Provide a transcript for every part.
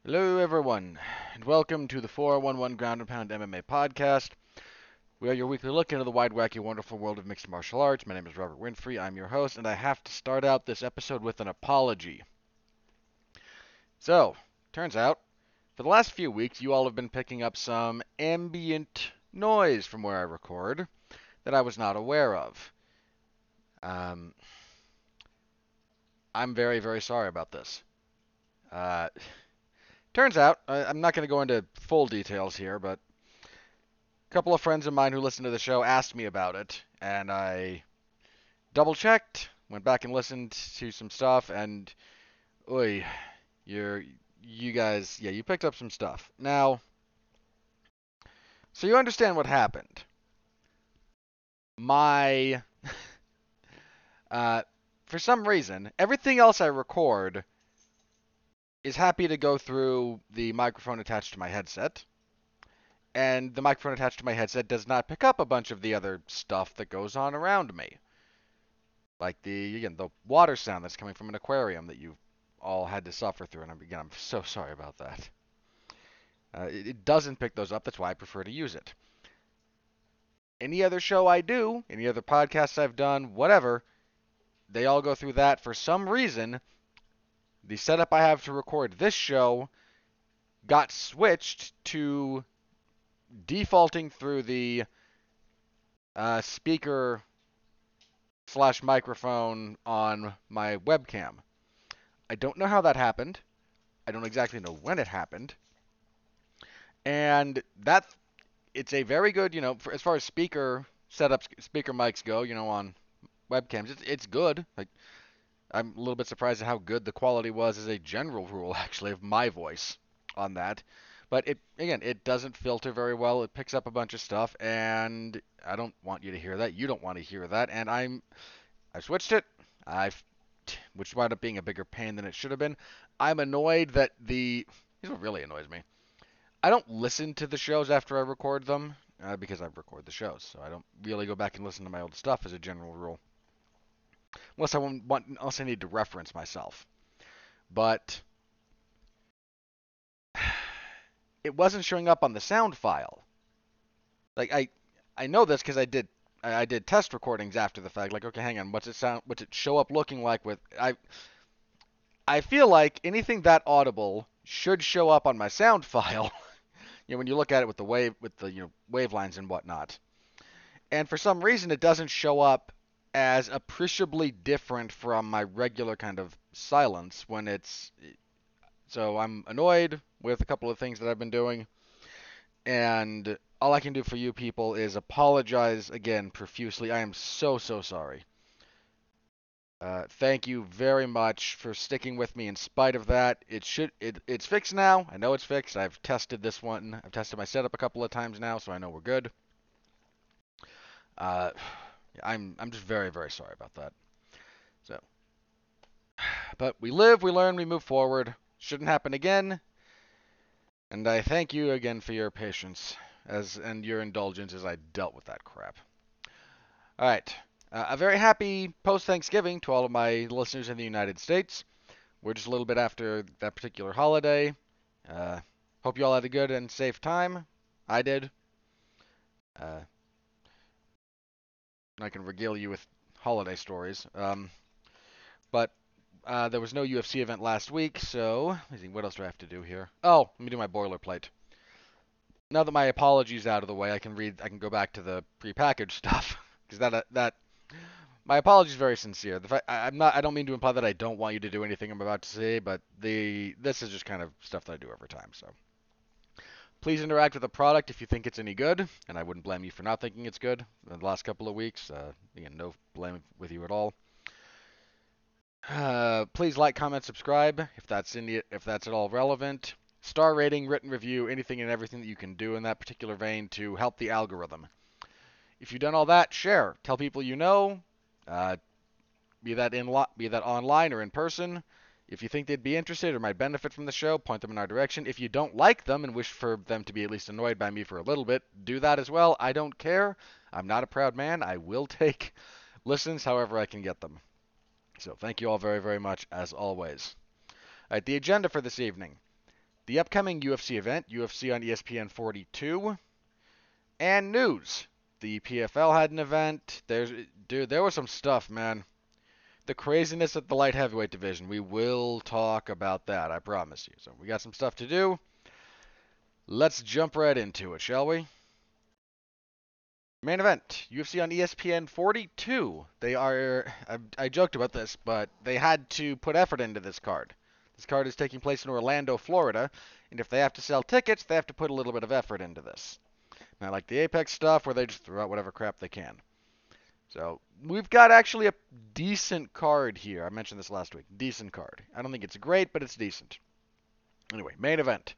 Hello, everyone, and welcome to the 411 Ground and Pound MMA podcast. We are your weekly look into the wide, wacky, wonderful world of mixed martial arts. My name is Robert Winfree. I'm your host, and I have to start out this episode with an apology. So, turns out, for the last few weeks, you all have been picking up some ambient noise from where I record that I was not aware of. Um, I'm very, very sorry about this. Uh, turns out, I, I'm not going to go into full details here, but a couple of friends of mine who listen to the show asked me about it, and I double checked, went back and listened to some stuff, and oi, you're you guys, yeah, you picked up some stuff. Now, so you understand what happened. My uh, for some reason, everything else I record is happy to go through the microphone attached to my headset. And the microphone attached to my headset does not pick up a bunch of the other stuff that goes on around me. Like the again the water sound that's coming from an aquarium that you've all had to suffer through, and again I'm so sorry about that. Uh, it, it doesn't pick those up. That's why I prefer to use it. Any other show I do, any other podcasts I've done, whatever, they all go through that. For some reason, the setup I have to record this show got switched to defaulting through the uh, speaker slash microphone on my webcam. I don't know how that happened. I don't exactly know when it happened. And that it's a very good, you know, for, as far as speaker setups, speaker mics go, you know, on webcams, it's it's good. Like I'm a little bit surprised at how good the quality was as a general rule, actually, of my voice on that. But it again, it doesn't filter very well. It picks up a bunch of stuff, and I don't want you to hear that. You don't want to hear that, and I'm I switched it. I've which wound up being a bigger pain than it should have been. I'm annoyed that the here's what really annoys me. I don't listen to the shows after I record them uh, because I record the shows, so I don't really go back and listen to my old stuff as a general rule unless I want, unless I need to reference myself. But it wasn't showing up on the sound file. Like I, I know this because I did I did test recordings after the fact. Like, okay, hang on, what's it sound? What's it show up looking like with I? I feel like anything that audible should show up on my sound file. you know, when you look at it with the wave with the you know wave lines and whatnot. And for some reason, it doesn't show up as appreciably different from my regular kind of silence when it's so I'm annoyed with a couple of things that I've been doing and all I can do for you people is apologize again profusely. I am so so sorry. Uh, thank you very much for sticking with me in spite of that. It should it, it's fixed now. I know it's fixed. I've tested this one. I've tested my setup a couple of times now, so I know we're good. Uh, I'm I'm just very very sorry about that. So, but we live, we learn, we move forward. Shouldn't happen again. And I thank you again for your patience as and your indulgence as I dealt with that crap. All right. Uh, a very happy post Thanksgiving to all of my listeners in the United States. We're just a little bit after that particular holiday. Uh, hope you all had a good and safe time. I did. Uh, I can regale you with holiday stories. Um, but uh, there was no UFC event last week, so what else do I have to do here? Oh, let me do my boilerplate. Now that my apologies out of the way, I can read. I can go back to the prepackaged stuff because that uh, that my apologies very sincere. The fact, I, I'm not. I don't mean to imply that I don't want you to do anything I'm about to say, but the this is just kind of stuff that I do every time. So. Please interact with the product if you think it's any good, and I wouldn't blame you for not thinking it's good in the last couple of weeks. Uh, again, no blame with you at all. Uh, please like, comment, subscribe if that's in the, if that's at all relevant. Star rating, written review, anything and everything that you can do in that particular vein to help the algorithm. If you've done all that, share. Tell people you know, uh, be that in lo- be that online or in person. If you think they'd be interested or might benefit from the show, point them in our direction. If you don't like them and wish for them to be at least annoyed by me for a little bit, do that as well. I don't care. I'm not a proud man. I will take listens however I can get them. So thank you all very, very much as always. All right, the agenda for this evening. the upcoming UFC event, UFC on ESPN 42, and news. The PFL had an event. There's dude, there was some stuff, man. The craziness at the light heavyweight division. We will talk about that, I promise you. So we got some stuff to do. Let's jump right into it, shall we? Main event, UFC on ESPN 42. They are, I, I, joked about this, but they had to put effort into this card. This card is taking place in Orlando, Florida, and if they have to sell tickets, they have to put a little bit of effort into this. Not like the Apex stuff where they just throw out whatever crap they can. So we've got actually a decent card here. I mentioned this last week. Decent card. I don't think it's great, but it's decent. Anyway, main event.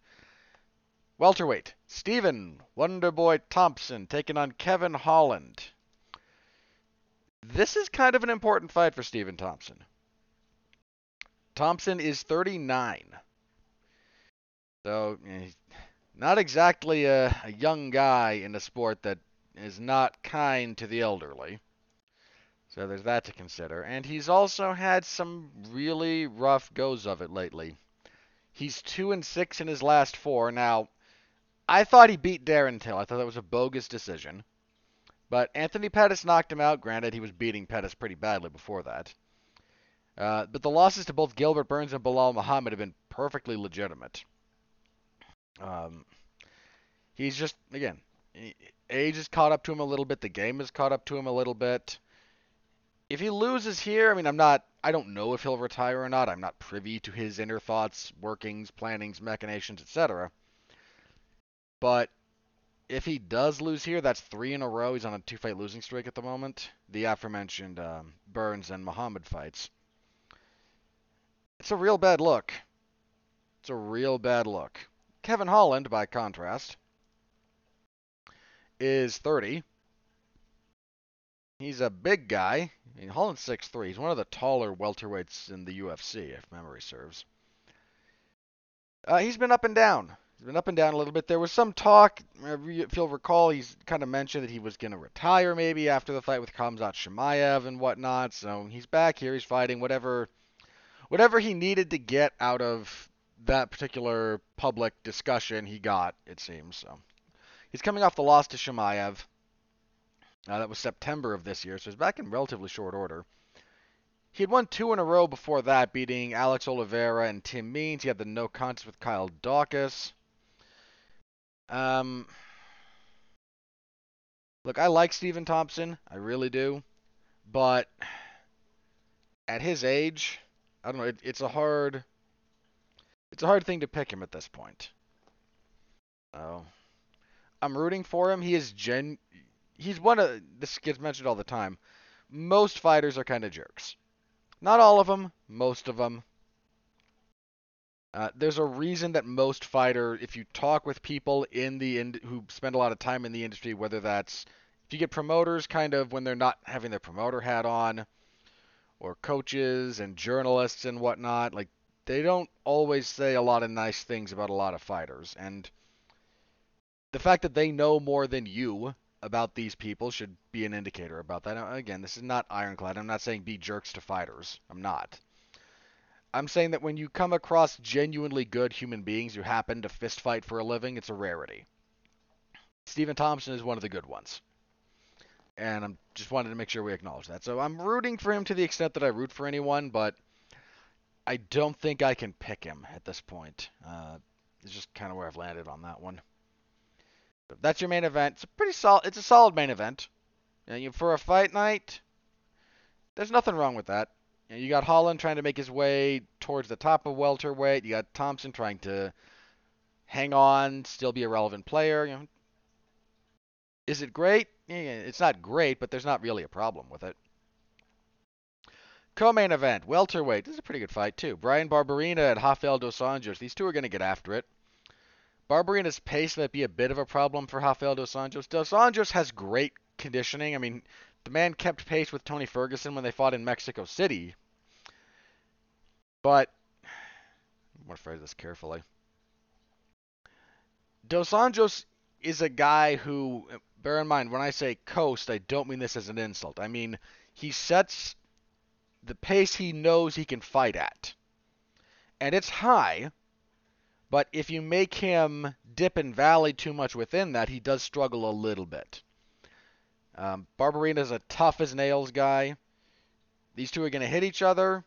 Welterweight. Stephen Wonderboy Thompson taking on Kevin Holland. This is kind of an important fight for Stephen Thompson. Thompson is 39. So, not exactly a, a young guy in a sport that is not kind to the elderly. So there's that to consider. And he's also had some really rough goes of it lately. He's 2 and 6 in his last four. Now, I thought he beat Darren Till. I thought that was a bogus decision. But Anthony Pettis knocked him out. Granted, he was beating Pettis pretty badly before that. Uh, but the losses to both Gilbert Burns and Belal Muhammad have been perfectly legitimate. Um, he's just, again, age has caught up to him a little bit. The game has caught up to him a little bit. If he loses here, I mean, I'm not, I don't know if he'll retire or not. I'm not privy to his inner thoughts, workings, plannings, machinations, etc. But if he does lose here, that's three in a row. He's on a two fight losing streak at the moment. The aforementioned um, Burns and Muhammad fights. It's a real bad look. It's a real bad look. Kevin Holland, by contrast, is 30. He's a big guy. I mean, Holland's 6'3". He's one of the taller welterweights in the UFC, if memory serves. Uh, he's been up and down. He's been up and down a little bit. There was some talk, if you'll recall, he's kind of mentioned that he was going to retire maybe after the fight with Khamzat Chimaev and whatnot. So he's back here. He's fighting whatever, whatever he needed to get out of that particular public discussion he got, it seems. So he's coming off the loss to Chimaev. Uh, that was September of this year, so he's back in relatively short order. He had won two in a row before that, beating Alex Oliveira and Tim Means. He had the no contest with Kyle Daukaus. Um, look, I like Stephen Thompson. I really do. But at his age, I don't know. It, it's a hard it's a hard thing to pick him at this point. Oh. I'm rooting for him. He is gen he's one of this gets mentioned all the time. Most fighters are kind of jerks. Not all of them, most of them. Uh, there's a reason that most fighter, if you talk with people in the in, who spend a lot of time in the industry, whether that's if you get promoters kind of when they're not having their promoter hat on, or coaches and journalists and whatnot, like they don't always say a lot of nice things about a lot of fighters. And the fact that they know more than you about these people should be an indicator about that. Again, this is not ironclad. I'm not saying be jerks to fighters. I'm not. I'm saying that when you come across genuinely good human beings who happen to fist fight for a living, it's a rarity. Stephen Thompson is one of the good ones. And I'm just wanted to make sure we acknowledge that. So I'm rooting for him to the extent that I root for anyone, but I don't think I can pick him at this point. Uh, it's just kind of where I've landed on that one. But that's your main event. It's a pretty solid. It's a solid main event. You know, for a fight night, there's nothing wrong with that. You, know, you got Holland trying to make his way towards the top of welterweight. You got Thompson trying to hang on, still be a relevant player. You know, is it great? Yeah, it's not great, but there's not really a problem with it. Co-main event, welterweight. This is a pretty good fight too. Bryan Barberena and Rafael dos Anjos. These two are going to get after it. Barberena's pace might be a bit of a problem for Rafael dos Anjos. Dos Anjos has great conditioning. I mean, the man kept pace with Tony Ferguson when they fought in Mexico City. But I want to phrase this carefully. Dos Anjos is a guy who, bear in mind, when I say coast, I don't mean this as an insult. I mean he sets the pace he knows he can fight at. And it's high, But if you make him dip and valley too much within that, he does struggle a little bit. Um, Barberena's a tough as nails guy. These two are going to hit each other.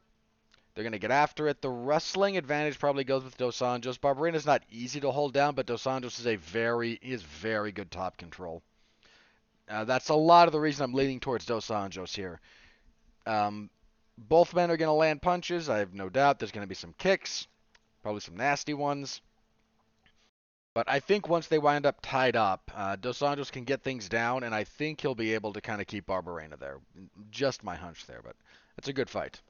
They're going to get after it. The wrestling advantage probably goes with Dos Anjos. Barberena's not easy to hold down, but Dos Anjos is a very is very good top control. Uh, that's a lot of the reason I'm leaning towards Dos Anjos here. Um, both men are going to land punches. I have no doubt. There's going to be some kicks, probably some nasty ones. But I think once they wind up tied up, uh, Dos Anjos can get things down, and I think he'll be able to kind of keep Barberena there. Just my hunch there, but it's a good fight.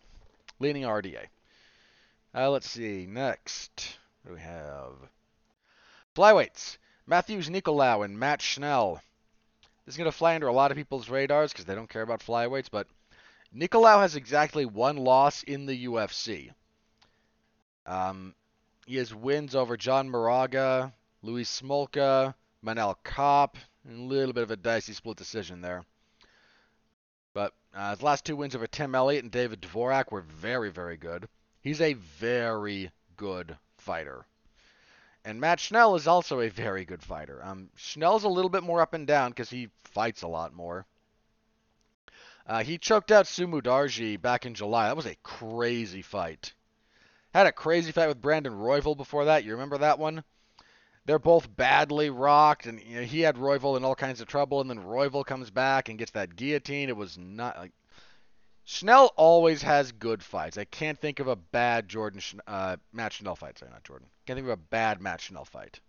Leaning RDA. Uh, let's see. Next, we have? Flyweights. Matheus Nicolau and Matt Schnell. This is going to fly under a lot of people's radars because they don't care about flyweights, but Nicolau has exactly one loss in the UFC. Um, he has wins over John Moraga, Louis Smolka, Manel Kape, and a little bit of a dicey split decision there. But uh, his last two wins over Tim Elliott and David Dvorak were very, very good. He's a very good fighter. And Matt Schnell is also a very good fighter. Um, Schnell's a little bit more up and down because he fights a lot more. Uh, he choked out Su Mudaerji back in July. That was a crazy fight. Had a crazy fight with Brandon Royval before that. You remember that one? they're both badly rocked, and you know, he had Royval in all kinds of trouble, and then Royval comes back and gets that guillotine. It was not like Schnell always has good fights. I can't think of a bad Jordan uh, Matt Schnell fight. Sorry, not Jordan. Can't think of a bad Matt Schnell fight.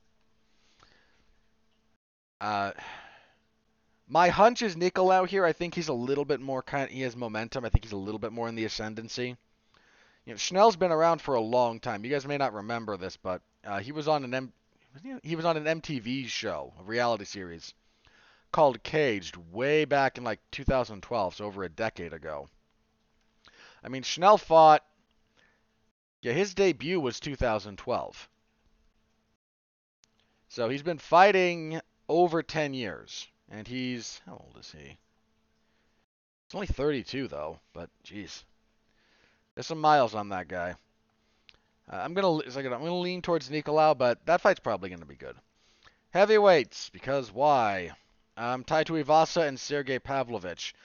Uh, my hunch is Nicolau here. I think he's a little bit more kind. He has momentum. I think he's a little bit more in the ascendancy. You know, Schnell's been around for a long time. You guys may not remember this, but uh, he was on an M- he was on an MTV show, a reality series called Caged way back in like 2012, so over a decade ago. I mean, Schnell fought. Yeah, his debut was 2012. So he's been fighting over 10 years. And he's. How old is he? He's only 32, though. But, jeez. There's some miles on that guy. Uh, I'm gonna like, I'm gonna lean towards Nicolau, but that fight's probably gonna be good. Heavyweights, because why? Um, Tai Tuivasa and Sergey Pavlovich.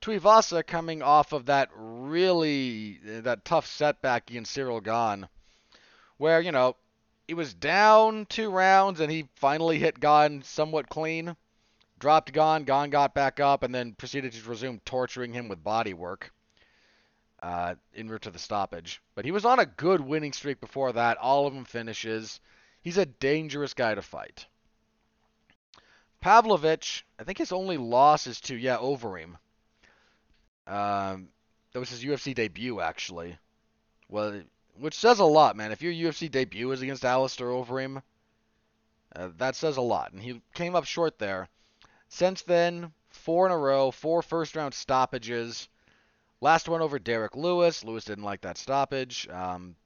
Tuivasa coming off of that really that tough setback against Cyril Gane, where you know he was down two rounds and he finally hit Gane somewhat clean, dropped Gane, Gane got back up, and then proceeded to resume torturing him with body work uh, in route to the stoppage. But he was on a good winning streak before that. All of them finishes. He's a dangerous guy to fight. Pavlovich, I think his only loss is to yeah Overeem. Um, that was his UFC debut actually. Well, which says a lot, man. If your UFC debut is against Alistair Overeem, uh, that says a lot. And he came up short there. Since then, four in a row, four first round stoppages. Last one over Derrick Lewis. Lewis didn't like that stoppage. Um,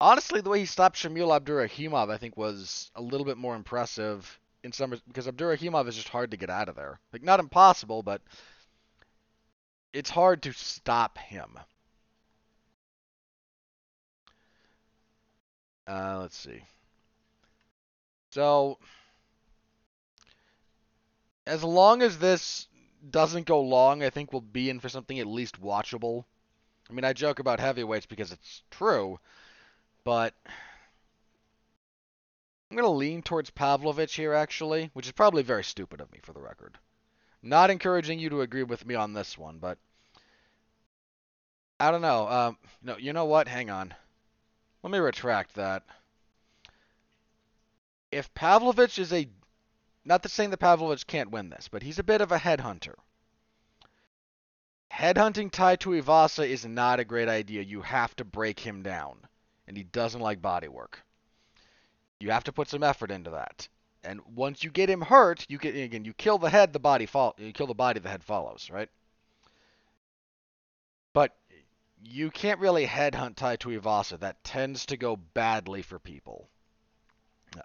honestly, the way he stopped Shamil Abdurakhimov, I think, was a little bit more impressive in some because Abdurakhimov is just hard to get out of there. Like not impossible, but it's hard to stop him. Uh, let's see. So, as long as this doesn't go long, I think we'll be in for something at least watchable. I mean, I joke about heavyweights because it's true, but I'm going to lean towards Pavlovich here, actually, which is probably very stupid of me, for the record. Not encouraging you to agree with me on this one, but I don't know. Um, no, you know what? Hang on. Let me retract that. If Pavlovich is a not to saying that Pavlovich can't win this, but he's a bit of a headhunter. Headhunting Tai Tuivasa is not a great idea. You have to break him down. And he doesn't like body work. You have to put some effort into that. And once you get him hurt, you get again, you kill the head, the body fall you kill the body, the head follows, right? But you can't really headhunt Tai Tuivasa. That tends to go badly for people.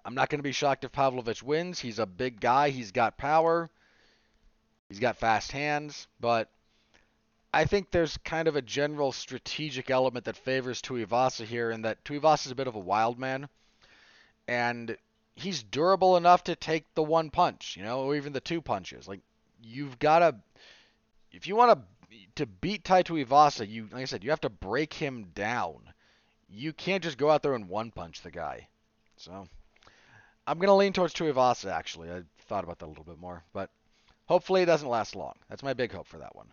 I'm not going to be shocked if Pavlovich wins. He's a big guy. He's got power. He's got fast hands. But I think there's kind of a general strategic element that favors Tuivasa here, in that Tuivasa is a bit of a wild man. and he's durable enough to take the one punch, you know, or even the two punches. Like you've got to, if you want to to beat Tai Tuivasa, you like I said, you have to break him down. You can't just go out there and one punch the guy. So I'm gonna lean towards Tuivasa actually. I thought about that a little bit more, but hopefully it doesn't last long. That's my big hope for that one.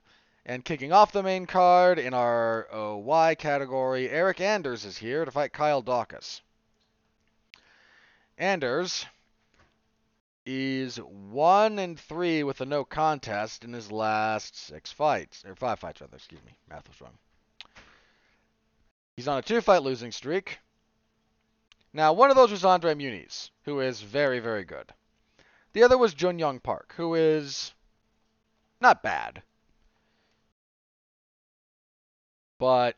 And kicking off the main card in our uh, OY category, Eryk Anders is here to fight Kyle Daukaus. Anders is one and three with a no contest in his last six fights, or five fights rather. Excuse me, math was wrong. He's on a two-fight losing streak. Now, one of those was Andre Muniz, who is very, very good. The other was Jun Yong Park, who is not bad, but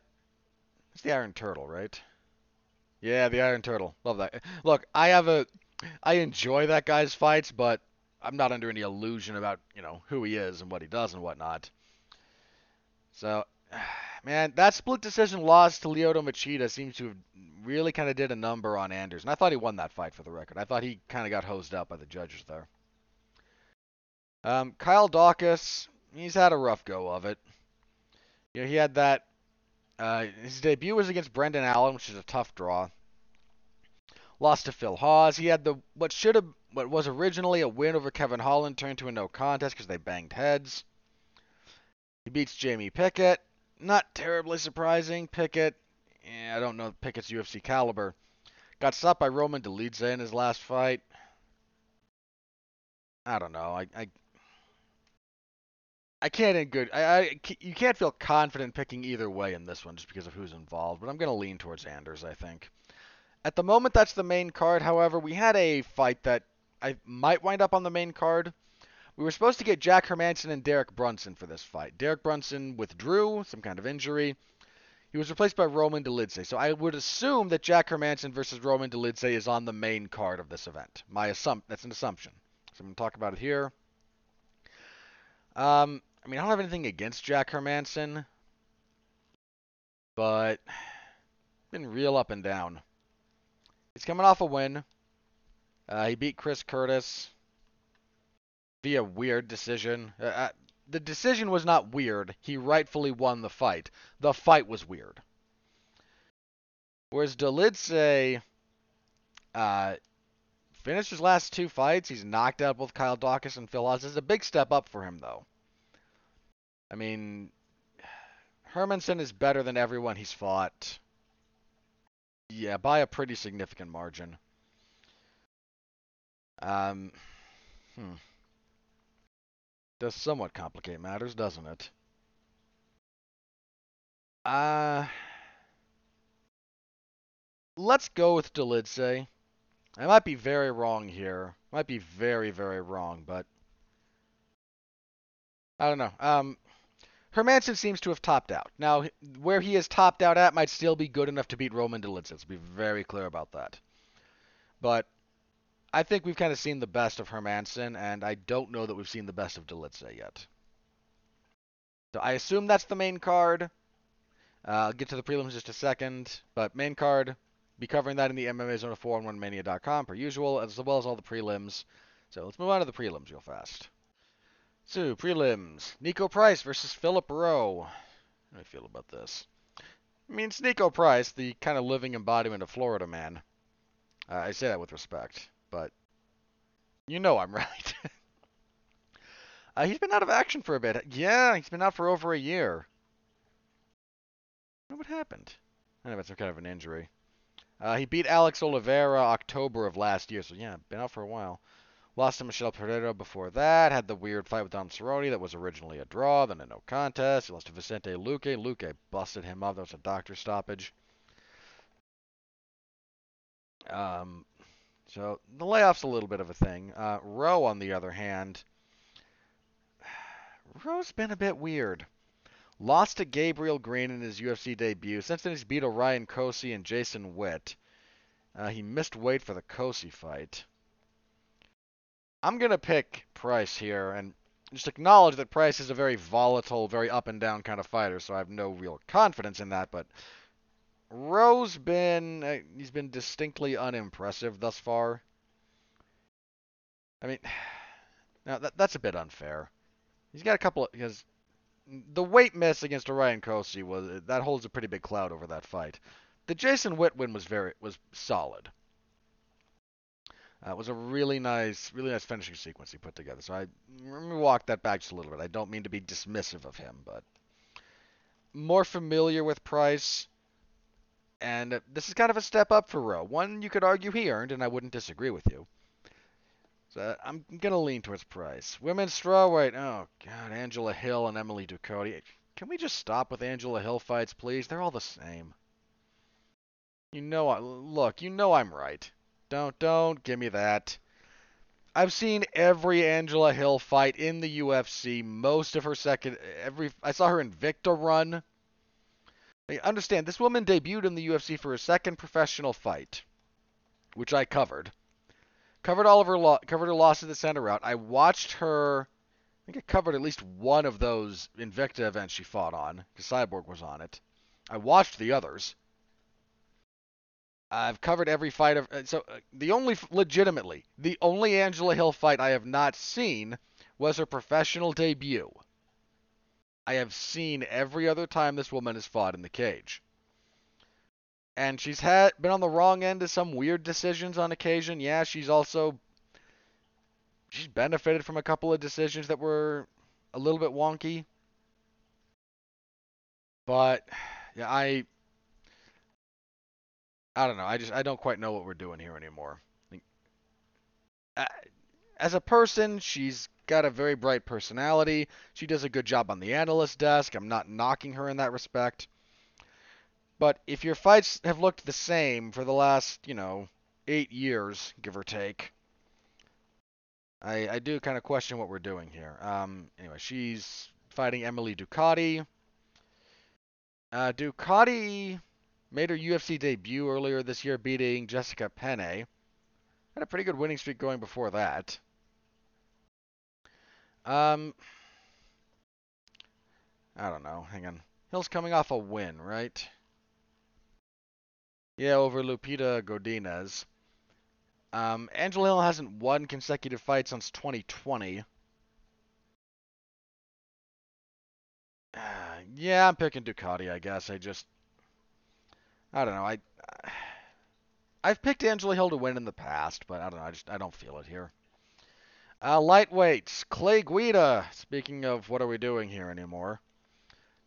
it's the Iron Turtle, right? Yeah, the Iron Turtle. Love that. Look, I have a I enjoy that guy's fights, but I'm not under any illusion about, you know, who he is and what he does and whatnot. So, man, that split decision loss to Lyoto Machida seems to have really kind of did a number on Anders. And I thought he won that fight for the record. I thought he kind of got hosed up by the judges there. Um, Kyle Daukaus, he's had a rough go of it. You know, he had that. Uh, his debut was against Brendan Allen, which is a tough draw. Lost to Phil Hawes. He had the what should have what was originally a win over Kevin Holland turned to a no contest because they banged heads. He beats Jamie Pickett. Not terribly surprising. Pickett, eh, I don't know Pickett's UFC caliber. Got stopped by Roman Dolidze in his last fight. I don't know. I I, I can't in good. I, I you can't feel confident picking either way in this one just because of who's involved. But I'm gonna lean towards Anders. I think. At the moment, that's the main card. However, we had a fight that I might wind up on the main card. We were supposed to get Jack Hermansson and Derek Brunson for this fight. Derek Brunson withdrew, some kind of injury. He was replaced by Roman Dolidze. So I would assume that Jack Hermansson versus Roman Dolidze is on the main card of this event. My assump that's an assumption. So I'm going to talk about it here. Um, I mean, I don't have anything against Jack Hermansson, but been real up and down. He's coming off a win. Uh, he beat Chris Curtis via weird decision. Uh, uh, the decision was not weird. He rightfully won the fight. The fight was weird. Whereas Dolidze uh, finished his last two fights. He's knocked out both Kyle Daukaus and Phil Hawes. It's a big step up for him, though. I mean, Hermansson is better than everyone he's fought. Yeah, by a pretty significant margin. Um, hmm. Does somewhat complicate matters, doesn't it? Uh, let's go with Dolidze. I might be very wrong here. Might be very, very wrong, but I don't know. Um, Hermansson seems to have topped out. Now, where he is topped out at might still be good enough to beat Roman Dolidze. Let's be very clear about that. But I think we've kind of seen the best of Hermansson, and I don't know that we've seen the best of Dolidze yet. So I assume that's the main card. Uh, I'll get to the prelims in just a second, but main card, be covering that in the MMA Zone 411mania.com per usual, as well as all the prelims. So let's move on to the prelims real fast. So, prelims. Niko Price versus Philip Rowe. How do I feel about this? I mean, it's Niko Price, the kind of living embodiment of Florida man. Uh, I say that with respect, but you know I'm right. uh, he's been out of action for a bit. Yeah, he's been out for over a year. what happened. I know it's some kind of an injury. Uh, he beat Alex Oliveira October of last year, so yeah, been out for a while. Lost to Michel Pereira before that. Had the weird fight with Don Cerrone that was originally a draw, then a no contest. He lost to Vicente Luque. Luque busted him up. That was a doctor stoppage. Um, so the layoff's a little bit of a thing. Uh, Rowe, on the other hand, Rowe's been a bit weird. Lost to Gabriel Green in his UFC debut. Since then, he's beat Orion Cosce and Jason Witt. Uh, he missed weight for the Cosce fight. I'm going to pick Price here and just acknowledge that Price is a very volatile, very up and down kind of fighter, so I have no real confidence in that, but Rowe's been uh, he's been distinctly unimpressive thus far. I mean, now that that's a bit unfair. He's got a couple of because the weight miss against Orion Cosce was that holds a pretty big cloud over that fight. The Jason Witt win was very was solid. Uh, it was a really nice, really nice finishing sequence he put together. So I let me walk that back just a little bit. I don't mean to be dismissive of him, but more familiar with Price, and uh, this is kind of a step up for Rowe. One you could argue he earned, and I wouldn't disagree with you. So I'm gonna lean towards Price. Women's strawweight. Oh God, Angela Hill and Emily Ducote. Can we just stop with Angela Hill fights, please? They're all the same. You know, I, look, you know I'm right. Don't, don't give me that. I've seen every Angela Hill fight in the UFC. Most of her second, every I saw her Invicta run. I understand this woman debuted in the UFC for her second professional fight, which I covered. Covered all of her lo- covered her loss in the center route. I watched her. I think I covered at least one of those Invicta events she fought on because Cyborg was on it. I watched the others. I've covered every fight of so uh, the only legitimately the only Angela Hill fight I have not seen was her professional debut. I have seen every other time this woman has fought in the cage. And she's had been on the wrong end of some weird decisions on occasion. Yeah, she's also she's benefited from a couple of decisions that were a little bit wonky. But yeah, I I don't know. I just I don't quite know what we're doing here anymore. As a person, she's got a very bright personality. She does a good job on the analyst desk. I'm not knocking her in that respect. But if your fights have looked the same for the last, you know, eight years, give or take, I, I do kind of question what we're doing here. Um, anyway, she's fighting Emily Ducote. Uh, Ducote Made her UFC debut earlier this year, beating Jessica Penne. Had a pretty good winning streak going before that. Um, I don't know. Hang on. Hill's coming off a win, right? Yeah, over Lupita Godinez. Um, Angela Hill hasn't won consecutive fights since 2020. Uh, yeah, I'm picking Ducote, I guess. I just I don't know. I I've picked Angela Hill to win in the past, but I don't know. I just I don't feel it here. Uh, lightweights, Clay Guida. Speaking of what are we doing here anymore?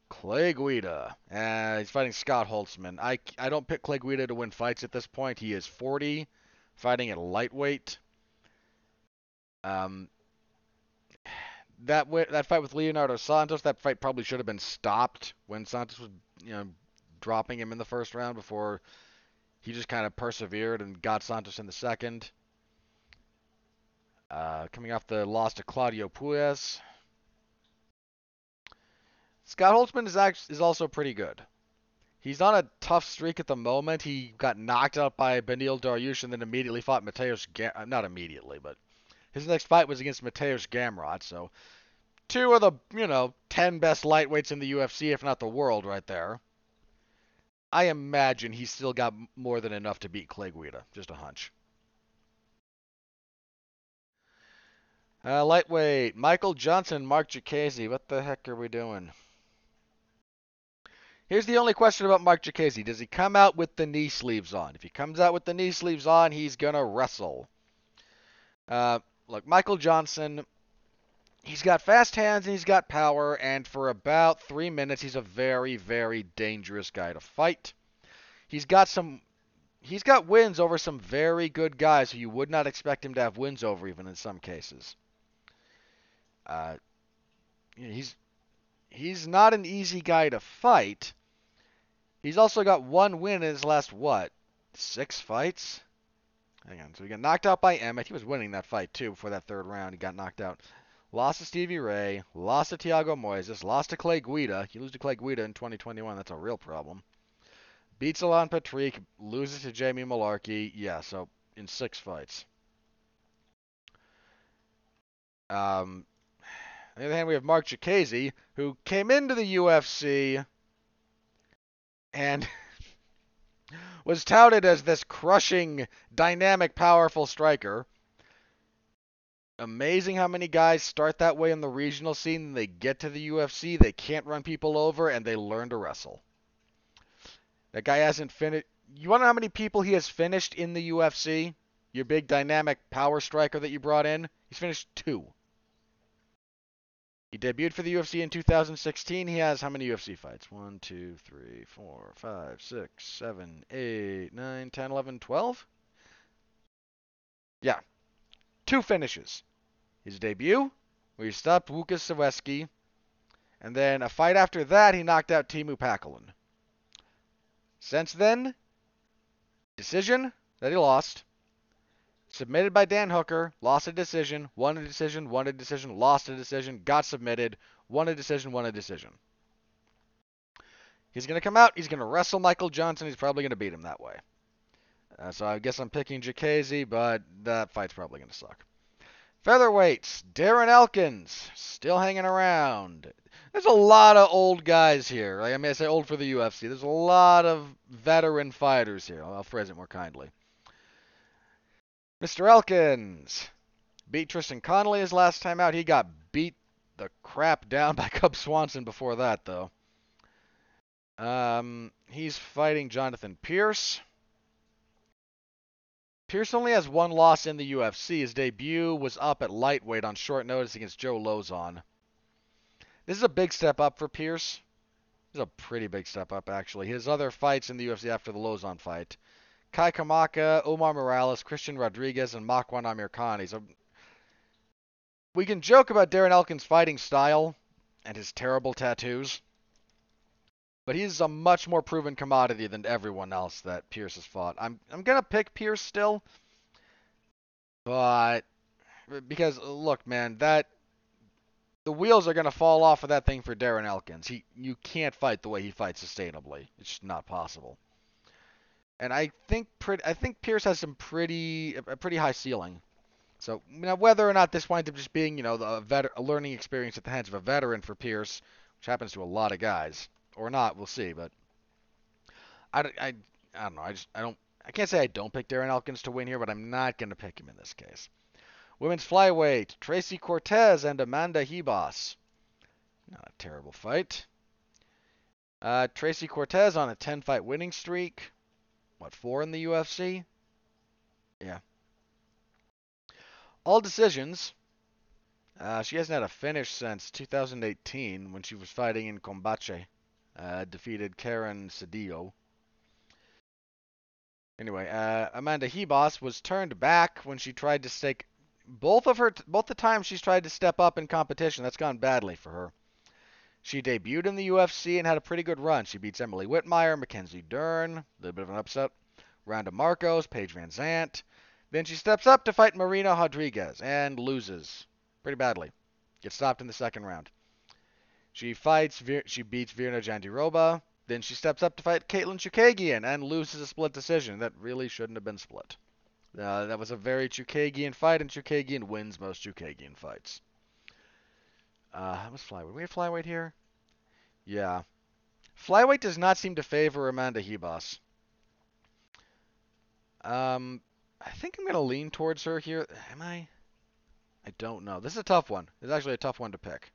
Clay Guida. Uh, he's fighting Scott Holtzman. I, I don't pick Clay Guida to win fights at this point. He is 40, fighting at lightweight. Um, that that fight with Leonardo Santos, that fight probably should have been stopped when Santos was you know dropping him in the first round before he just kind of persevered and got Santos in the second. Uh, coming off the loss to Claudio Puelles. Scott Holtzman is actually, is also pretty good. He's on a tough streak at the moment. He got knocked out by Beneil Dariush and then immediately fought Mateusz. Ga- uh, not immediately, but his next fight was against Mateusz Gamrot. So two of the you know ten best lightweights in the UFC, if not the world, right there. I imagine he's still got more than enough to beat Clay Guida. Just a hunch. Uh, lightweight, Michael Johnson, Mark Diakiese. What the heck are we doing? Here's the only question about Mark Diakiese. Does he come out with the knee sleeves on? If he comes out with the knee sleeves on, he's going to wrestle. Uh, look, Michael Johnson, he's got fast hands and he's got power, and for about three minutes, he's a very, very dangerous guy to fight. He's got some. He's got wins over some very good guys who you would not expect him to have wins over, even in some cases. Uh, he's he's not an easy guy to fight. He's also got one win in his last what six fights. Hang on, so he got knocked out by Emmett. He was winning that fight too before that third round. He got knocked out. Lost to Stevie Ray, lost to Thiago Moises, lost to Clay Guida. You lose to Clay Guida in 2021, that's a real problem. Beats Alan Patrick, loses to Jamie Mullarkey. Yeah, so in six fights. Um, on the other hand, we have Mark Diakiese, who came into the UFC and was touted as this crushing, dynamic, powerful striker. Amazing how many guys start that way in the regional scene, they get to the UFC, they can't run people over, and they learn to wrestle. That guy hasn't finished. You know how many people he has finished in the UFC? Your big dynamic power striker that you brought in? He's finished two. He debuted for the UFC in 2016. He has how many UFC fights? 1, 2, 3, 4, 5, 6, 7, 8, 9, 10, 11, 12? Yeah. Two finishes. His debut, where he stopped Łukasz Sajewski, and then a fight after that, he knocked out Teemu Packalén. Since then, decision that he lost. Submitted by Dan Hooker, lost a decision, won a decision, won a decision, lost a decision, got submitted, won a decision, won a decision. He's going to come out, he's going to wrestle Michael Johnson, he's probably going to beat him that way. Uh, so I guess I'm picking Diakiese, but that fight's probably going to suck. Featherweights, Darren Elkins, still hanging around. There's a lot of old guys here. I mean, I say old for the UFC. There's a lot of veteran fighters here. I'll phrase it more kindly. Mr. Elkins beat Tristan Connelly his last time out. He got beat the crap down by Cub Swanson before that, though. Um, he's fighting Jonathan Pierce. Pierce only has one loss in the UFC. His debut was up at lightweight on short notice against Joe Lauzon. This is a big step up for Pierce. This is a pretty big step up, actually. His other fights in the UFC after the Lozon fight. Kai Kamaka, Omar Morales, Christian Rodriguez, and Makwan Amirkhani. So we can joke about Darren Elkins' fighting style and his terrible tattoos. But he's a much more proven commodity than everyone else that Pierce has fought. I'm I'm gonna pick Pierce still, but because look, man, that the wheels are gonna fall off of that thing for Darren Elkins. He you can't fight the way he fights sustainably. It's just not possible. And I think pretty, I think Pierce has some pretty a pretty high ceiling. So now whether or not this winds up just being you know the vet, a learning experience at the hands of a veteran for Pierce, which happens to a lot of guys or not. We'll see. But I, I, I don't know. I just I don't. I can't say I don't pick Darren Elkins to win here, but I'm not going to pick him in this case. Women's flyweight: Tracy Cortez and Amanda Ribas. Not a terrible fight. Uh, Tracy Cortez on a 10 fight winning streak. What, four in the UFC? Yeah. All decisions. Uh, she hasn't had a finish since 2018 when she was fighting in Combate uh, defeated Karen Cedillo. Anyway, uh, Amanda Ribas was turned back when she tried to stake both of her both the times she's tried to step up in competition. That's gone badly for her. She debuted in the UFC and had a pretty good run. She beats Emily Whitmire, Mackenzie Dern, a little bit of an upset, Randa Markos, Paige VanZant. Then she steps up to fight Marina Rodriguez and loses pretty badly. Gets stopped in the second round. She fights, she beats Virna Jandiroba. Then she steps up to fight Caitlin Chookagian and loses a split decision. That really shouldn't have been split. Uh, that was a very Chookagian fight, and Chookagian wins most Chookagian fights. Uh, how was flyweight? We have flyweight here? Yeah. Flyweight does not seem to favor Amanda Ribas. Um, I think I'm going to lean towards her here. Am I? I don't know. This is a tough one. It's actually a tough one to pick.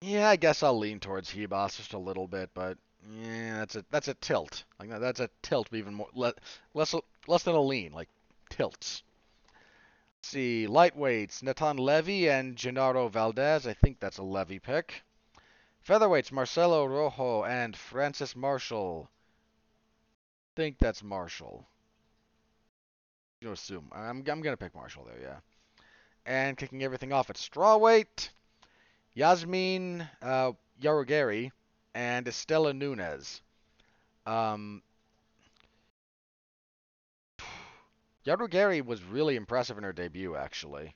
Yeah, I guess I'll lean towards Ribas just a little bit, but yeah, that's a that's a tilt. Like that's a tilt, even more le, less less than a lean, like tilts. See, lightweights: Natan Levy and Gennaro Valdez. I think that's a Levy pick. Featherweights: Marcelo Rojo and Francis Marshall. I think that's Marshall. You assume. I'm I'm gonna pick Marshall there, yeah. And kicking everything off at strawweight. Yasmin uh, Jauregui and Estela Nunes. Um, Jauregui was really impressive in her debut, actually.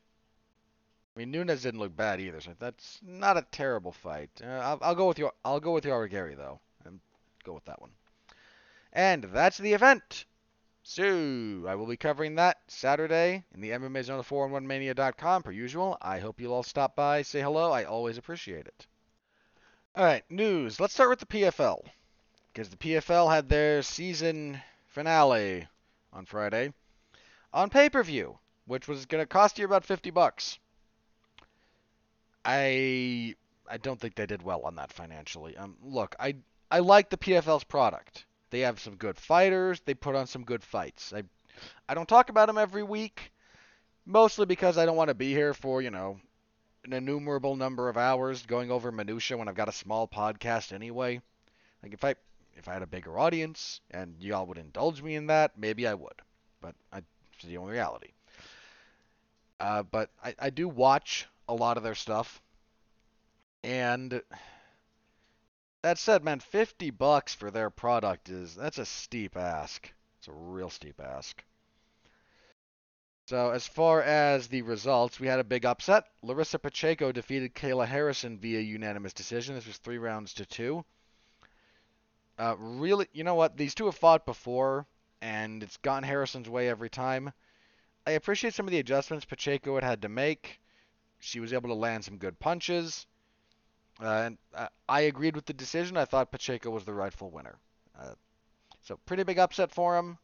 I mean, Nunes didn't look bad either, so that's not a terrible fight. Uh, I'll, I'll, go with you. I'll go with Jauregui though, and go with that one. And that's the event. So, I will be covering that Saturday in the MMA Zone 411mania.com per usual. I hope you'll all stop by, say hello. I always appreciate it. All right, news. Let's start with the PFL. because the PFL had their season finale on Friday on pay per view, which was going to cost you about 50 bucks. I I don't think they did well on that financially. Um, look, I I like the PFL's product. They have some good fighters. They put on some good fights. I I don't talk about them every week, mostly because I don't want to be here for you know an innumerable number of hours going over minutia when I've got a small podcast anyway. Like if I if I had a bigger audience and y'all would indulge me in that, maybe I would. But I, it's the only reality. Uh, but I, I do watch a lot of their stuff. And that said, man, 50 bucks for their product is that's a steep ask. It's a real steep ask. So as far as the results, we had a big upset. Larissa Pacheco defeated Kayla Harrison via unanimous decision. This was three rounds to two. Uh, really, you know what? These two have fought before, and it's gotten Harrison's way every time. I appreciate some of the adjustments Pacheco had had to make. She was able to land some good punches. Uh, and uh, I agreed with the decision. I thought Pacheco was the rightful winner. Uh, so pretty big upset for him.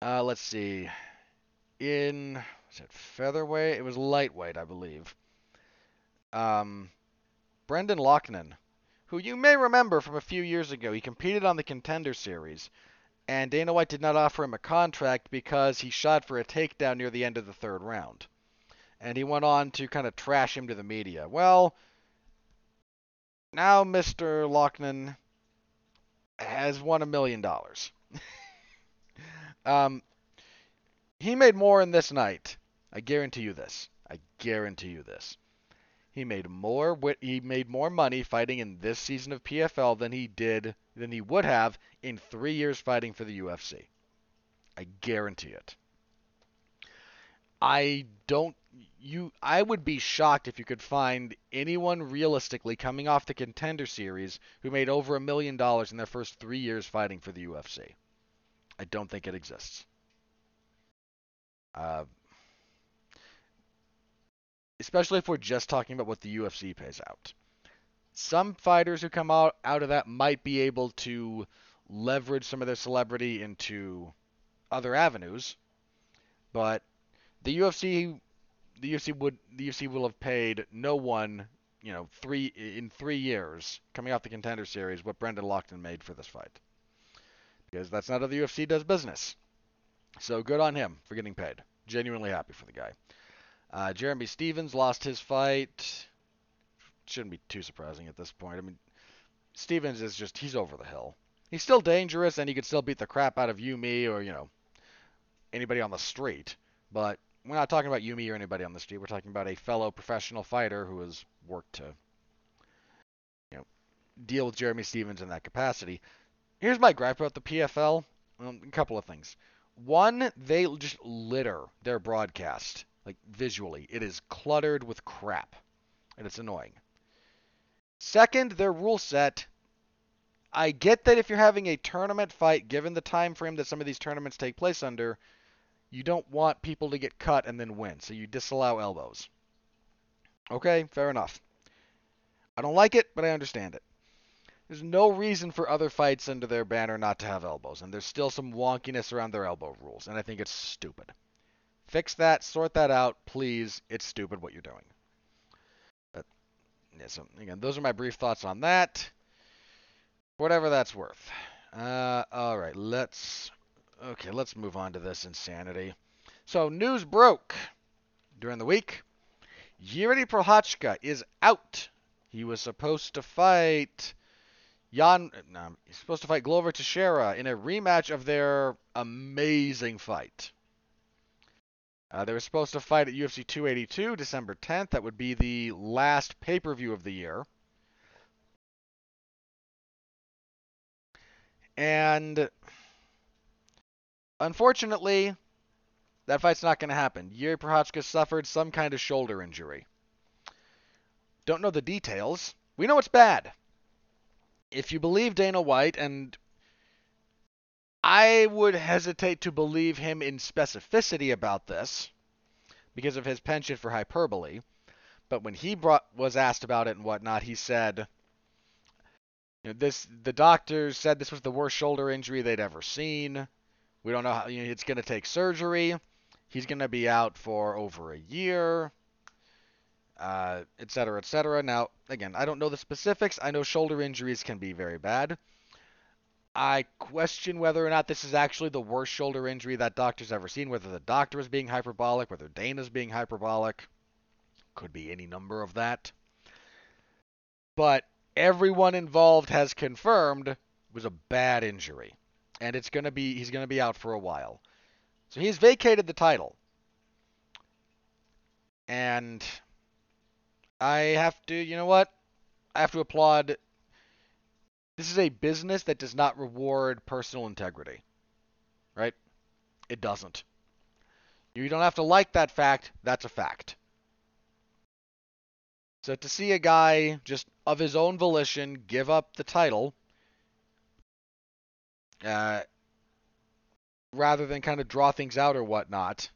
Uh, let's see. In was it featherweight? It was lightweight, I believe. Um, Brendan Loughnane, who you may remember from a few years ago, he competed on the Contender Series, and Dana White did not offer him a contract because he shot for a takedown near the end of the third round and he went on to kind of trash him to the media. Well, now Mr. Loughnane has won a million dollars. Um, he made more in this night. I guarantee you this. I guarantee you this. He made more he made more money fighting in this season of PFL than he did than he would have in 3 years fighting for the UFC. I guarantee it. I don't you I would be shocked if you could find anyone realistically coming off the contender series who made over a million dollars in their first three years fighting for the UFC. I don't think it exists. Uh, especially if we're just talking about what the UFC pays out. Some fighters who come out, out of that might be able to leverage some of their celebrity into other avenues, but the UFC the UFC would the UFC will have paid no one, you know, three in three years coming off the contender series what Brendan Loughnane made for this fight. Because that's not how the UFC does business. So good on him for getting paid. Genuinely happy for the guy. Uh, Jeremy Stephens lost his fight. Shouldn't be too surprising at this point. I mean, Stephens is just he's over the hill. He's still dangerous and he could still beat the crap out of you, me, or you know anybody on the street. But we're not talking about you, me, or anybody on the street. We're talking about a fellow professional fighter who has worked to, you know, deal with Jeremy Stephens in that capacity. Here's my gripe about the PFL. Um, a couple of things. One, they just litter their broadcast, like visually. It is cluttered with crap, and it's annoying. Second, their rule set. I get that if you're having a tournament fight, given the time frame that some of these tournaments take place under, you don't want people to get cut and then win, so you disallow elbows. Okay, fair enough. I don't like it, but I understand it. There's no reason for other fights under their banner not to have elbows, and there's still some wonkiness around their elbow rules, and I think it's stupid. Fix that, sort that out, please. It's stupid what you're doing. But yeah, so again, those are my brief thoughts on that. Whatever that's worth. Uh, all right, let's Okay, let's move on to this insanity. So, news broke during the week. Yuri Prochazka is out. He was supposed to fight Jan. No, he's supposed to fight Glover Teixeira in a rematch of their amazing fight. Uh, they were supposed to fight at UFC 282 December 10th. That would be the last pay per view of the year. And Unfortunately, that fight's not going to happen. Yuri Prochazka suffered some kind of shoulder injury. Don't know the details. We know it's bad. If you believe Dana White, and I would hesitate to believe him in specificity about this because of his penchant for hyperbole, but when he brought, was asked about it and whatnot, he said, You know, this the doctors said this was the worst shoulder injury they'd ever seen. We don't know how you know, it's going to take surgery. He's going to be out for over a year, uh, et cetera, et cetera. Now, again, I don't know the specifics. I know shoulder injuries can be very bad. I question whether or not this is actually the worst shoulder injury that doctor's ever seen, whether the doctor is being hyperbolic, whether Dana's being hyperbolic. Could be any number of that. But everyone involved has confirmed it was a bad injury. And it's gonna be he's gonna be out for a while. So he's vacated the title. And I have to, you know what? I have to applaud. This is a business that does not reward personal integrity. Right? It doesn't. You don't have to like that fact, that's a fact. So to see a guy just of his own volition give up the title, uh, rather than kind of draw things out or whatnot,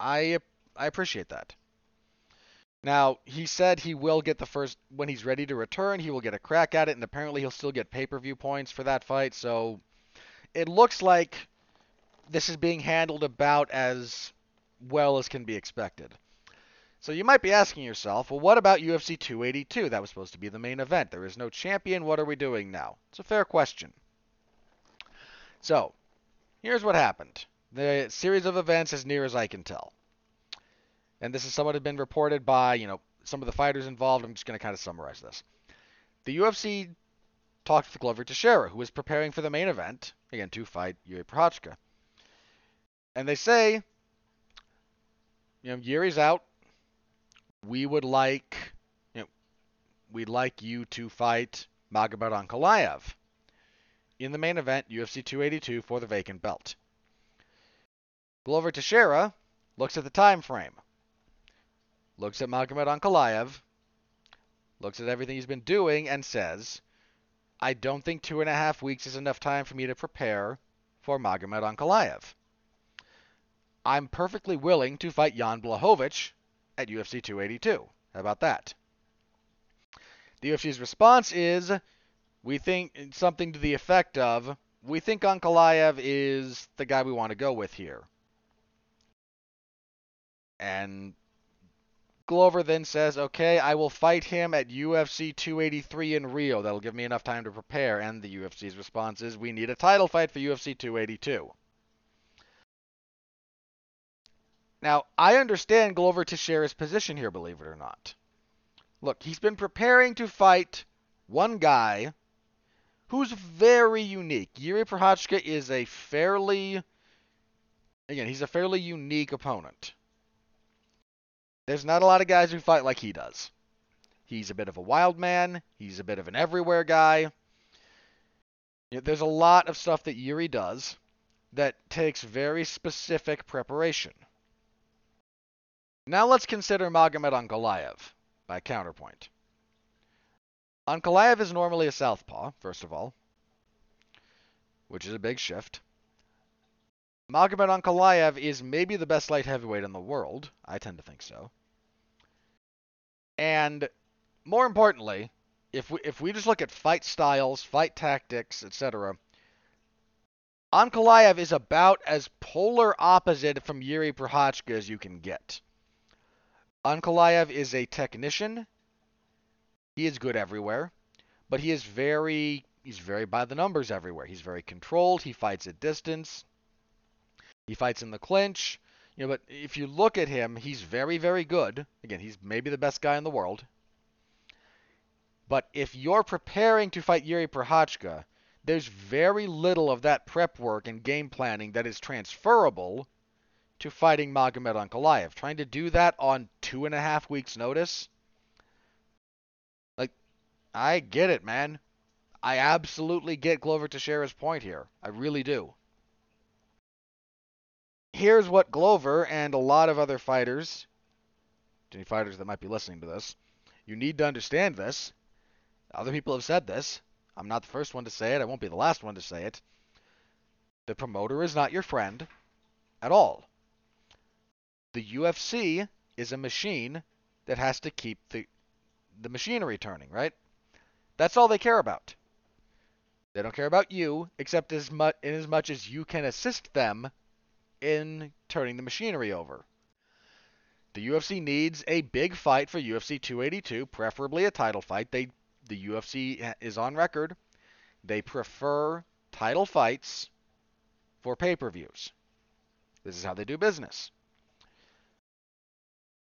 I I appreciate that. Now he said he will get the first when he's ready to return. He will get a crack at it, and apparently he'll still get pay-per-view points for that fight. So it looks like this is being handled about as well as can be expected. So you might be asking yourself, well, what about UFC 282? That was supposed to be the main event. There is no champion. What are we doing now? It's a fair question. So, here's what happened. The series of events, as near as I can tell. And this is somewhat has been reported by, you know, some of the fighters involved. I'm just going to kind of summarize this. The UFC talked with Glover Teixeira, who was preparing for the main event, again, to fight Yuri Prochazka. And they say, you know, Yuri's out we would like you know, we'd like you to fight Magomed Ankalaev in the main event, UFC 282 for the vacant belt. Glover Teixeira looks at the time frame, looks at Magomed Ankalaev, looks at everything he's been doing, and says, I don't think two and a half weeks is enough time for me to prepare for Magomed Ankalaev. I'm perfectly willing to fight Jan Blachowicz at UFC 282. How about that? The UFC's response is we think something to the effect of we think Ankalaev is the guy we want to go with here. And Glover then says, okay, I will fight him at UFC 283 in Rio. That'll give me enough time to prepare. And the UFC's response is, we need a title fight for UFC 282. Now, I understand Glover Teixeira's position here, believe it or not. Look, he's been preparing to fight one guy who's very unique. Yuri Prochazka is a fairly, again, he's a fairly unique opponent. There's not a lot of guys who fight like he does. He's a bit of a wild man. He's a bit of an everywhere guy. There's a lot of stuff that Yuri does that takes very specific preparation. Now let's consider Magomed Ankalaev by counterpoint. Ankalaev is normally a southpaw, first of all, which is a big shift. Magomed Ankalaev is maybe the best light heavyweight in the world. I tend to think so. And more importantly, if we if we just look at fight styles, fight tactics, etc., Ankalaev is about as polar opposite from Yuri Prochazka as you can get. Ankalaev is a technician. He is good everywhere, but he is very he's very by the numbers everywhere. He's very controlled. He fights at distance. He fights in the clinch. You know, but if you look at him, he's very, very good. Again, he's maybe the best guy in the world. But if you're preparing to fight Yuri Prochazka, there's very little of that prep work and game planning that is transferable to fighting Magomed Ankalaev. Trying to do that on two and a half weeks' notice. Like, I get it, man. I absolutely get Glover Teixeira's point here. I really do. Here's what Glover and a lot of other fighters, any fighters that might be listening to this, you need to understand this. Other people have said this. I'm not the first one to say it. I won't be the last one to say it. The promoter is not your friend at all. The UFC is a machine that has to keep the the machinery turning, right? That's all they care about. They don't care about you, except as much in as much as you can assist them in turning the machinery over. The UFC needs a big fight for UFC 282, preferably a title fight. They the UFC is on record. They prefer title fights for pay-per-views. This is how they do business.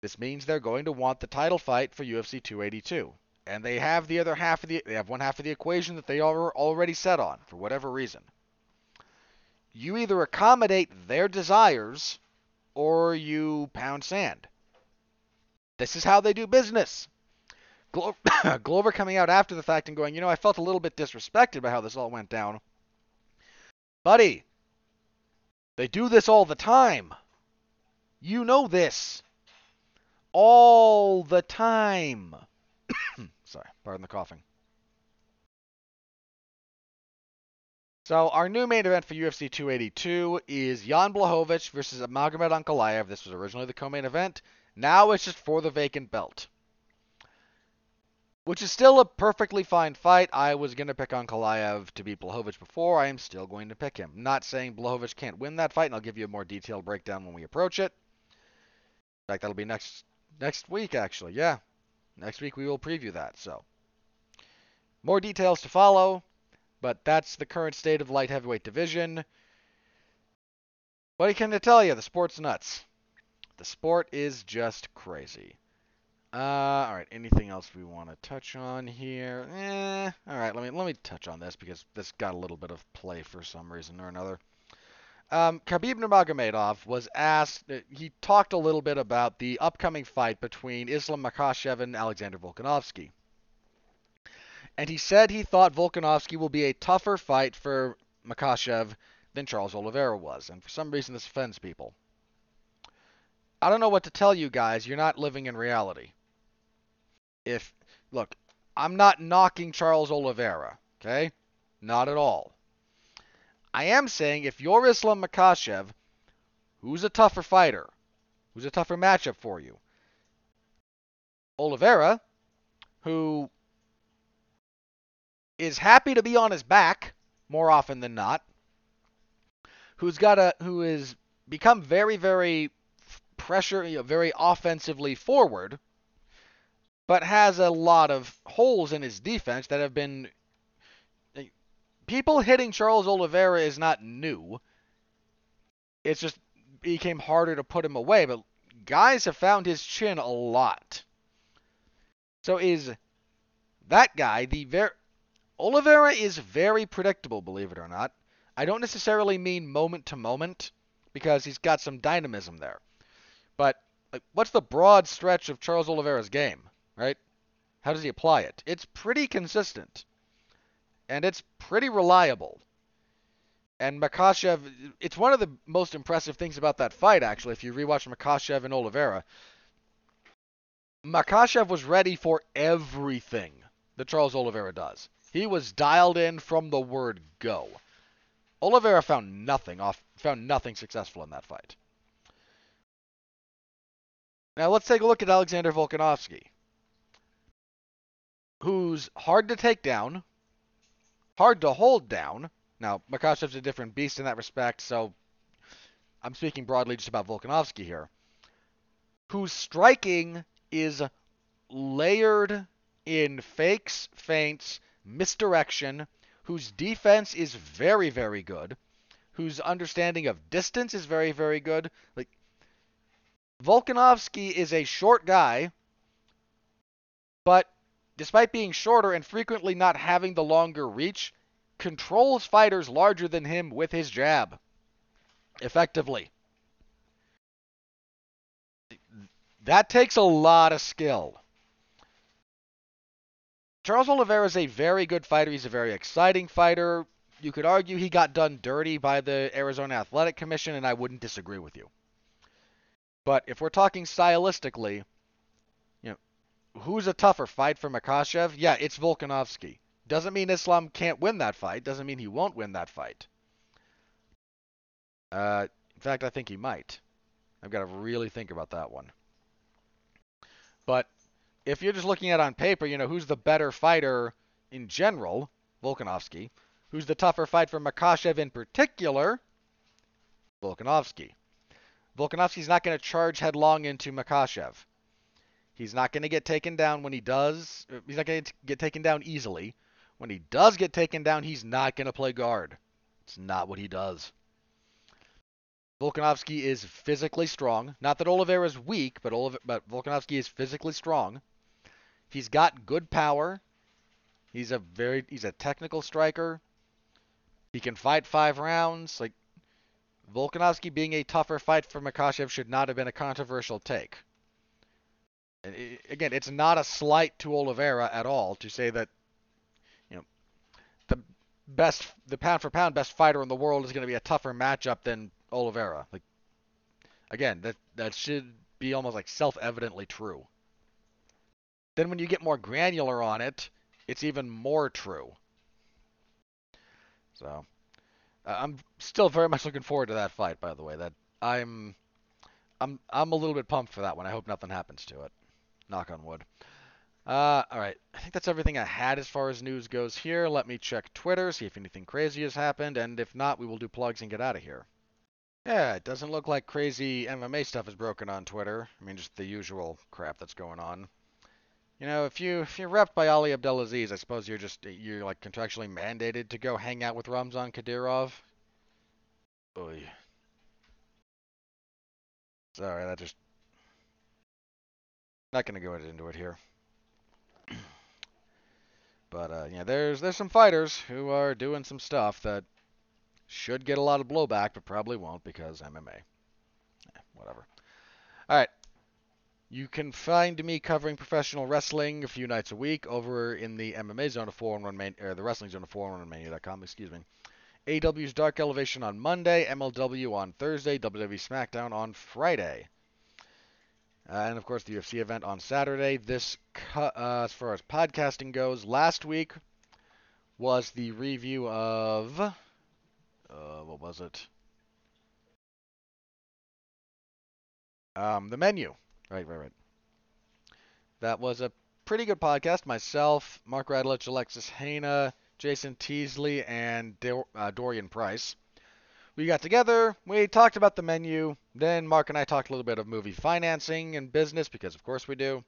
This means they're going to want the title fight for UFC 282. And they have the other half of the they have one half of the equation that they are already set on for whatever reason. You either accommodate their desires or you pound sand. This is how they do business. Glo- Glover coming out after the fact and going, you know, I felt a little bit disrespected by how this all went down. Buddy, they do this all the time. You know this. All the time. Sorry, pardon the coughing. So our new main event for UFC 282 is Jan Blachowicz versus Magomed Ankalaev. This was originally the co-main event. Now it's just for the vacant belt. Which is still a perfectly fine fight. I was going to pick Ankalaev to beat Blachowicz before. I am still going to pick him. Not saying Blachowicz can't win that fight, and I'll give you a more detailed breakdown when we approach it. In fact, that'll be next next week, actually. Yeah, next week we will preview that. So, more details to follow, but that's the current state of light heavyweight division. What can I tell you? The sport's nuts. The sport is just crazy. Uh, all right. Anything else we want to touch on here? Eh. All right. Let me let me touch on this because this got a little bit of play for some reason or another. Um, Khabib Nurmagomedov was asked. Uh, he talked a little bit about the upcoming fight between Islam Makhachev and Alexander Volkanovski, and he said he thought Volkanovski will be a tougher fight for Makhachev than Charles Oliveira was, and for some reason this offends people. I don't know what to tell you guys. You're not living in reality if look, I'm not knocking Charles Oliveira, okay? Not at all. I am saying if you're Islam Makhachev, who's a tougher fighter? Who's a tougher matchup for you? Oliveira, who is happy to be on his back more often than not, who's got a who is become very very pressure, you know, very offensively forward but has a lot of holes in his defense that have been. People hitting Charles Oliveira is not new. It's just became harder to put him away, but guys have found his chin a lot. So is that guy the very Oliveira is very predictable, believe it or not. I don't necessarily mean moment to moment because he's got some dynamism there. But like, what's the broad stretch of Charles Oliveira's game? right? How does he apply it? It's pretty consistent. And it's pretty reliable. And Makhachev, it's one of the most impressive things about that fight, actually, if you rewatch Makhachev and Oliveira. Makhachev was ready for everything that Charles Oliveira does. He was dialed in from the word go. Oliveira found nothing off found nothing successful in that fight. Now let's take a look at Alexander Volkanovski who's hard to take down, hard to hold down. Now, Makhachev's a different beast in that respect, so I'm speaking broadly just about Volkanovski here. Whose striking is layered in fakes, feints, misdirection, whose defense is very, very good, whose understanding of distance is very, very good. Like Volkanovski is a short guy, but despite being shorter and frequently not having the longer reach, controls fighters larger than him with his jab effectively. That takes a lot of skill. Charles Oliveira is a very good fighter. He's a very exciting fighter. You could argue he got done dirty by the Arizona Athletic Commission, and I wouldn't disagree with you. But if we're talking stylistically, who's a tougher fight for Makhachev? Yeah, it's Volkanovski. Doesn't mean Islam can't win that fight. Doesn't mean he won't win that fight. Uh, in fact, I think he might. I've got to really think about that one. But if you're just looking at on paper, you know, who's the better fighter in general? Volkanovski. Who's the tougher fight for Makhachev in particular? Volkanovski. Volkanovski's not going to charge headlong into Makhachev. He's not going to get taken down when he does. Uh, he's not going to get taken down easily. When he does get taken down, he's not going to play guard. It's not what he does. Volkanovski is physically strong. Not that Oliveira is weak, but Olive- but Volkanovski is physically strong. He's got good power. He's a very he's a technical striker. He can fight five rounds. Like Volkanovski being a tougher fight for Makhachev should not have been a controversial take. It, again, it's not a slight to Oliveira at all to say that you know the best the pound for pound best fighter in the world is going to be a tougher matchup than Oliveira. Like again, that that should be almost like self-evidently true. Then when you get more granular on it, it's even more true. So, uh, I'm still very much looking forward to that fight. By the way, that I'm, I'm, I'm a little bit pumped for that one. I hope nothing happens to it. Knock on wood. Uh, all right. I think that's everything I had as far as news goes here. Let me check Twitter, see if anything crazy has happened, and if not, we will do plugs and get out of here. Yeah, it doesn't look like crazy MMA stuff is broken on Twitter. I mean, just the usual crap that's going on. You know, if you if you're repped by Ali Abdelaziz, I suppose you're just you're like contractually mandated to go hang out with Ramzan Kadyrov. Oy. Sorry, that just not gonna go into it here. but uh, yeah, there's there's some fighters who are doing some stuff that should get a lot of blowback, but probably won't because MMA. Eh, whatever. All right. You can find me covering professional wrestling a few nights a week over in the MMA zone of 411 man, or the wrestling zone of 411mania.com, excuse me. AEW's Dark Elevation on Monday, MLW on Thursday, WWE SmackDown on Friday. Uh, and of course, the UFC event on Saturday. This, uh, as far as podcasting goes, last week was the review of. Uh, what was it? Um, the menu. Right, right, right. That was a pretty good podcast. Myself, Mark Radulich, Alexis Hejna, Jason Teasley, and Dor- uh, Dorian Price. We got together, we talked about the menu, then Mark and I talked a little bit of movie financing and business, because of course we do.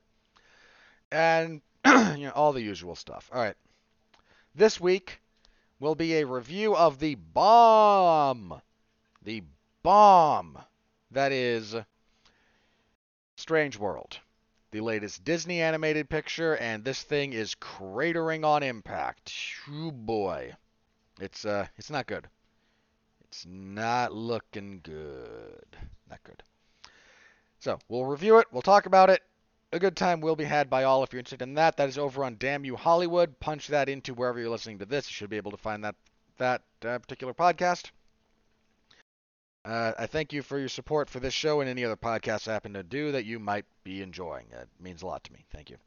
And, you know, all the usual stuff. All right. This week will be a review of the bomb. The bomb. That is Strange World, the latest Disney animated picture, and this thing is cratering on impact. Oh boy, it's uh, it's not good. It's not looking good. Not good. So we'll review it. We'll talk about it. A good time will be had by all if you're interested in that. That is over on Damn You Hollywood. Punch that into wherever you're listening to this. You should be able to find that that uh, particular podcast. Uh, I thank you for your support for this show and any other podcasts I happen to do that you might be enjoying. It means a lot to me. Thank you.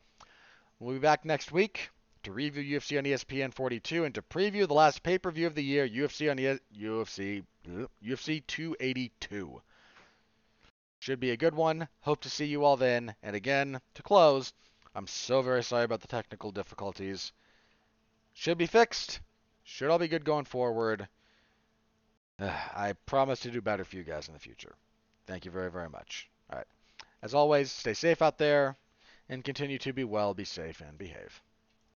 We'll be back next week to review UFC on ESPN 42 and to preview the last pay-per-view of the year, UFC on e- UFC UFC 282. Should be a good one. Hope to see you all then. And again, to close, I'm so very sorry about the technical difficulties. Should be fixed. Should all be good going forward. I promise to do better for you guys in the future. Thank you very, very much. All right. As always, stay safe out there and continue to be well, be safe, and behave.